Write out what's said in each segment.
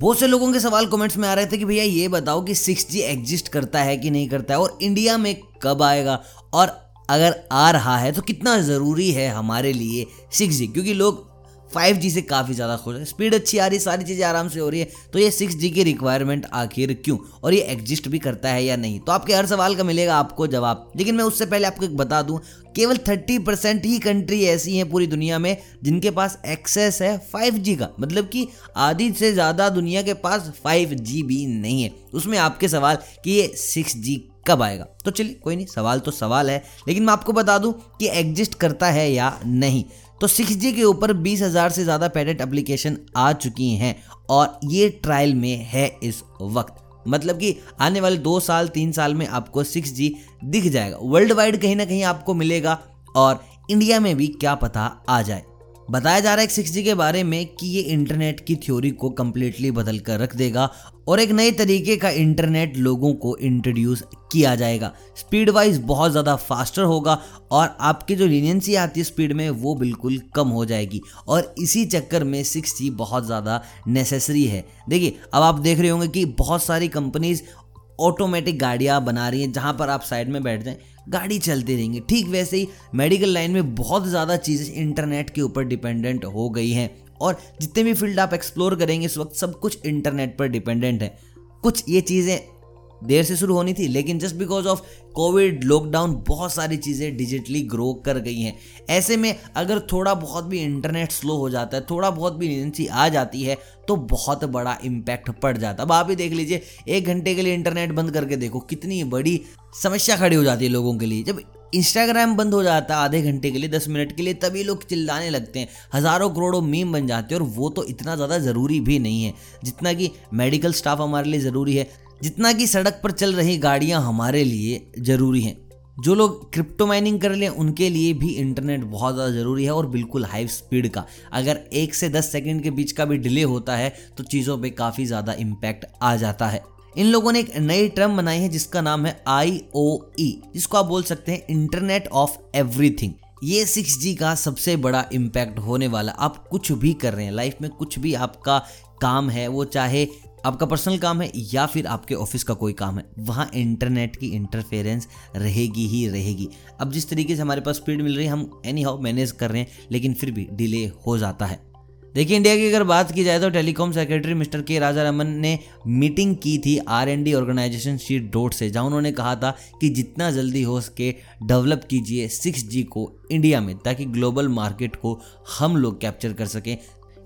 बहुत से लोगों के सवाल कमेंट्स में आ रहे थे कि भैया ये बताओ कि 6G एग्जिस्ट करता है कि नहीं करता है और इंडिया में कब आएगा? और अगर आ रहा है तो कितना ज़रूरी है हमारे लिए 6G क्योंकि लोग 5G से काफ़ी ज़्यादा खुश है। स्पीड अच्छी आ रही है, सारी चीज़ें आराम से हो रही है। तो ये 6G की रिक्वायरमेंट आखिर क्यों? और ये एग्जिस्ट भी करता है या नहीं? तो आपके हर सवाल का मिलेगा आपको जवाब। लेकिन मैं उससे पहले आपको एक बता दूँ, केवल 30 परसेंट ही कंट्री ऐसी हैं पूरी दुनिया में जिनके पास एक्सेस है 5G का। मतलब कि आधी से ज़्यादा दुनिया के पास 5G भी नहीं है। उसमें आपके सवाल कि ये 6G कब आएगा? तो चलिए, कोई नहीं, सवाल तो सवाल है। लेकिन मैं आपको बता दूँ कि एग्जिस्ट करता है या नहीं। तो सिक्स जी के ऊपर बीस हज़ार से ज़्यादा पेटेंट एप्लीकेशन आ चुकी हैं और ये ट्रायल में है इस वक्त। मतलब कि आने वाले दो साल, तीन साल में आपको सिक्स जी दिख जाएगा। वर्ल्ड वाइड कहीं ना कहीं आपको मिलेगा और इंडिया में भी क्या पता आ जाए। बताया जा रहा है सिक्स के बारे में कि ये इंटरनेट की थ्योरी को कम्प्लीटली बदल कर रख देगा और एक नए तरीके का इंटरनेट लोगों को इंट्रोड्यूस किया जाएगा। स्पीड वाइज बहुत ज़्यादा फास्टर होगा और आपकी जो लीनियंसी आती है स्पीड में, वो बिल्कुल कम हो जाएगी। और इसी चक्कर में सिक्स बहुत ज़्यादा नेसेसरी है। देखिए, अब आप देख रहे होंगे कि बहुत सारी कंपनीज़ ऑटोमेटिक गाड़ियाँ बना रही हैं जहाँ पर आप साइड में बैठ जाएँ। गाड़ी चलती रहेंगी। ठीक वैसे ही मेडिकल लाइन में बहुत ज़्यादा चीज़ें इंटरनेट के ऊपर डिपेंडेंट हो गई हैं। और जितने भी फ़ील्ड आप एक्सप्लोर करेंगे इस वक्त सब कुछ इंटरनेट पर डिपेंडेंट है। कुछ ये चीज़ें देर से शुरू होनी थी, लेकिन just because of covid lockdown बहुत सारी चीज़ें डिजिटली ग्रो कर गई हैं। ऐसे में अगर थोड़ा बहुत भी इंटरनेट स्लो हो जाता है, थोड़ा बहुत भी एजेंसी आ जाती है तो बहुत बड़ा इम्पैक्ट पड़ जाता है। अब आप ही देख लीजिए, एक घंटे के लिए इंटरनेट बंद करके देखो, कितनी बड़ी समस्या खड़ी हो जाती है लोगों के लिए। जब इंस्टाग्राम बंद हो जाता है आधे घंटे के लिए, दस मिनट के लिए, तभी लोग चिल्लाने लगते हैं। हज़ारों करोड़ों मीम बन जाते हैं, और वो तो इतना ज़्यादा ज़रूरी भी नहीं है, जितना कि मेडिकल स्टाफ हमारे लिए ज़रूरी है। जितना कि सड़क पर चल रही गाड़ियाँ हमारे लिए ज़रूरी हैं। जो लोग क्रिप्टो माइनिंग कर लें, उनके लिए भी इंटरनेट बहुत ज़्यादा ज़रूरी है और बिल्कुल हाई स्पीड का। अगर एक से दस सेकेंड के बीच का भी डिले होता है तो चीज़ों पे काफ़ी ज़्यादा इम्पैक्ट आ जाता है। इन लोगों ने एक नई टर्म बनाई है, जिसका नाम है आई ओ ई जिसको आप बोल सकते हैं इंटरनेट ऑफ़ एवरीथिंग ये 6G का सबसे बड़ा इम्पैक्ट होने वाला। आप कुछ भी कर रहे हैं लाइफ में कुछ भी आपका काम है, वो चाहे आपका पर्सनल काम है या फिर आपके ऑफ़िस का कोई काम है, वहाँ इंटरनेट की इंटरफेरेंस रहेगी ही रहेगी। अब जिस तरीके से हमारे पास स्पीड मिल रही है, हम एनी हाउ मैनेज कर रहे हैं, लेकिन फिर भी डिले हो जाता है। देखिए इंडिया की अगर बात की जाए तो टेलीकॉम सेक्रेटरी मिस्टर के राजा रमन ने मीटिंग की थी R N D organisation sheet dot से, जहाँ उन्होंने कहा था कि जितना जल्दी हो सके डेवलप कीजिए सिक्स जी को इंडिया में, ताकि ग्लोबल मार्केट को हम लोग कैप्चर कर सकें।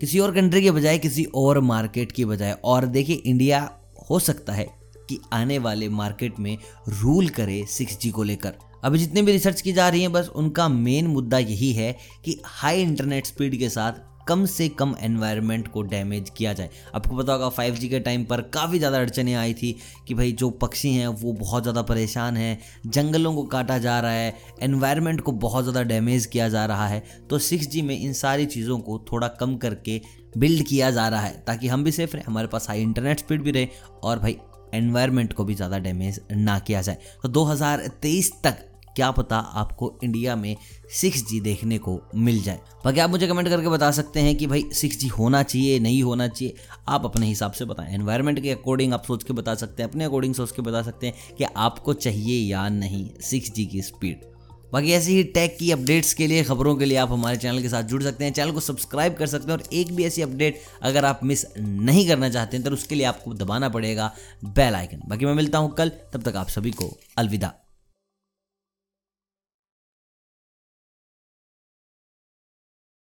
किसी और कंट्री के बजाय, किसी और मार्केट की बजाय। और देखिए इंडिया हो सकता है कि आने वाले मार्केट में रूल करे सिक्स जी को लेकर। अभी जितने भी रिसर्च की जा रही है, बस उनका मेन मुद्दा यही है कि हाई इंटरनेट स्पीड के साथ कम से कम एनवायरनमेंट को डैमेज किया जाए। आपको पता होगा 5G के टाइम पर काफ़ी ज़्यादा अड़चने आई थी कि भाई जो पक्षी हैं, वो बहुत ज़्यादा परेशान हैं, जंगलों को काटा जा रहा है एनवायरनमेंट को बहुत ज़्यादा डैमेज किया जा रहा है। तो 6G में इन सारी चीज़ों को थोड़ा कम करके बिल्ड किया जा रहा है, ताकि हम भी सेफ़ रहें, हमारे पास हाई इंटरनेट स्पीड भी रहे और भाई एनवायरनमेंट को भी ज़्यादा डैमेज ना किया जाए। तो 2023 तक क्या पता आपको इंडिया में सिक्स जी देखने को मिल जाए। बाकी आप मुझे कमेंट करके बता सकते हैं कि भाई सिक्स जी होना चाहिए, नहीं होना चाहिए। आप अपने हिसाब से बताएँ। एनवायरनमेंट के अकॉर्डिंग आप सोच के बता सकते हैं, अपने अकॉर्डिंग सोच के बता सकते हैं कि आपको चाहिए या नहीं सिक्स जी की स्पीड बाकी ऐसी ही टैग की अपडेट्स के लिए, खबरों के लिए आप हमारे चैनल के साथ जुड़ सकते हैं। चैनल को सब्सक्राइब कर सकते हैं और एक भी ऐसी अपडेट अगर आप मिस नहीं करना चाहते हैं तो उसके लिए आपको दबाना पड़ेगा बेल आइकन बाकी मैं मिलता हूँ कल, तब तक आप सभी को अलविदा।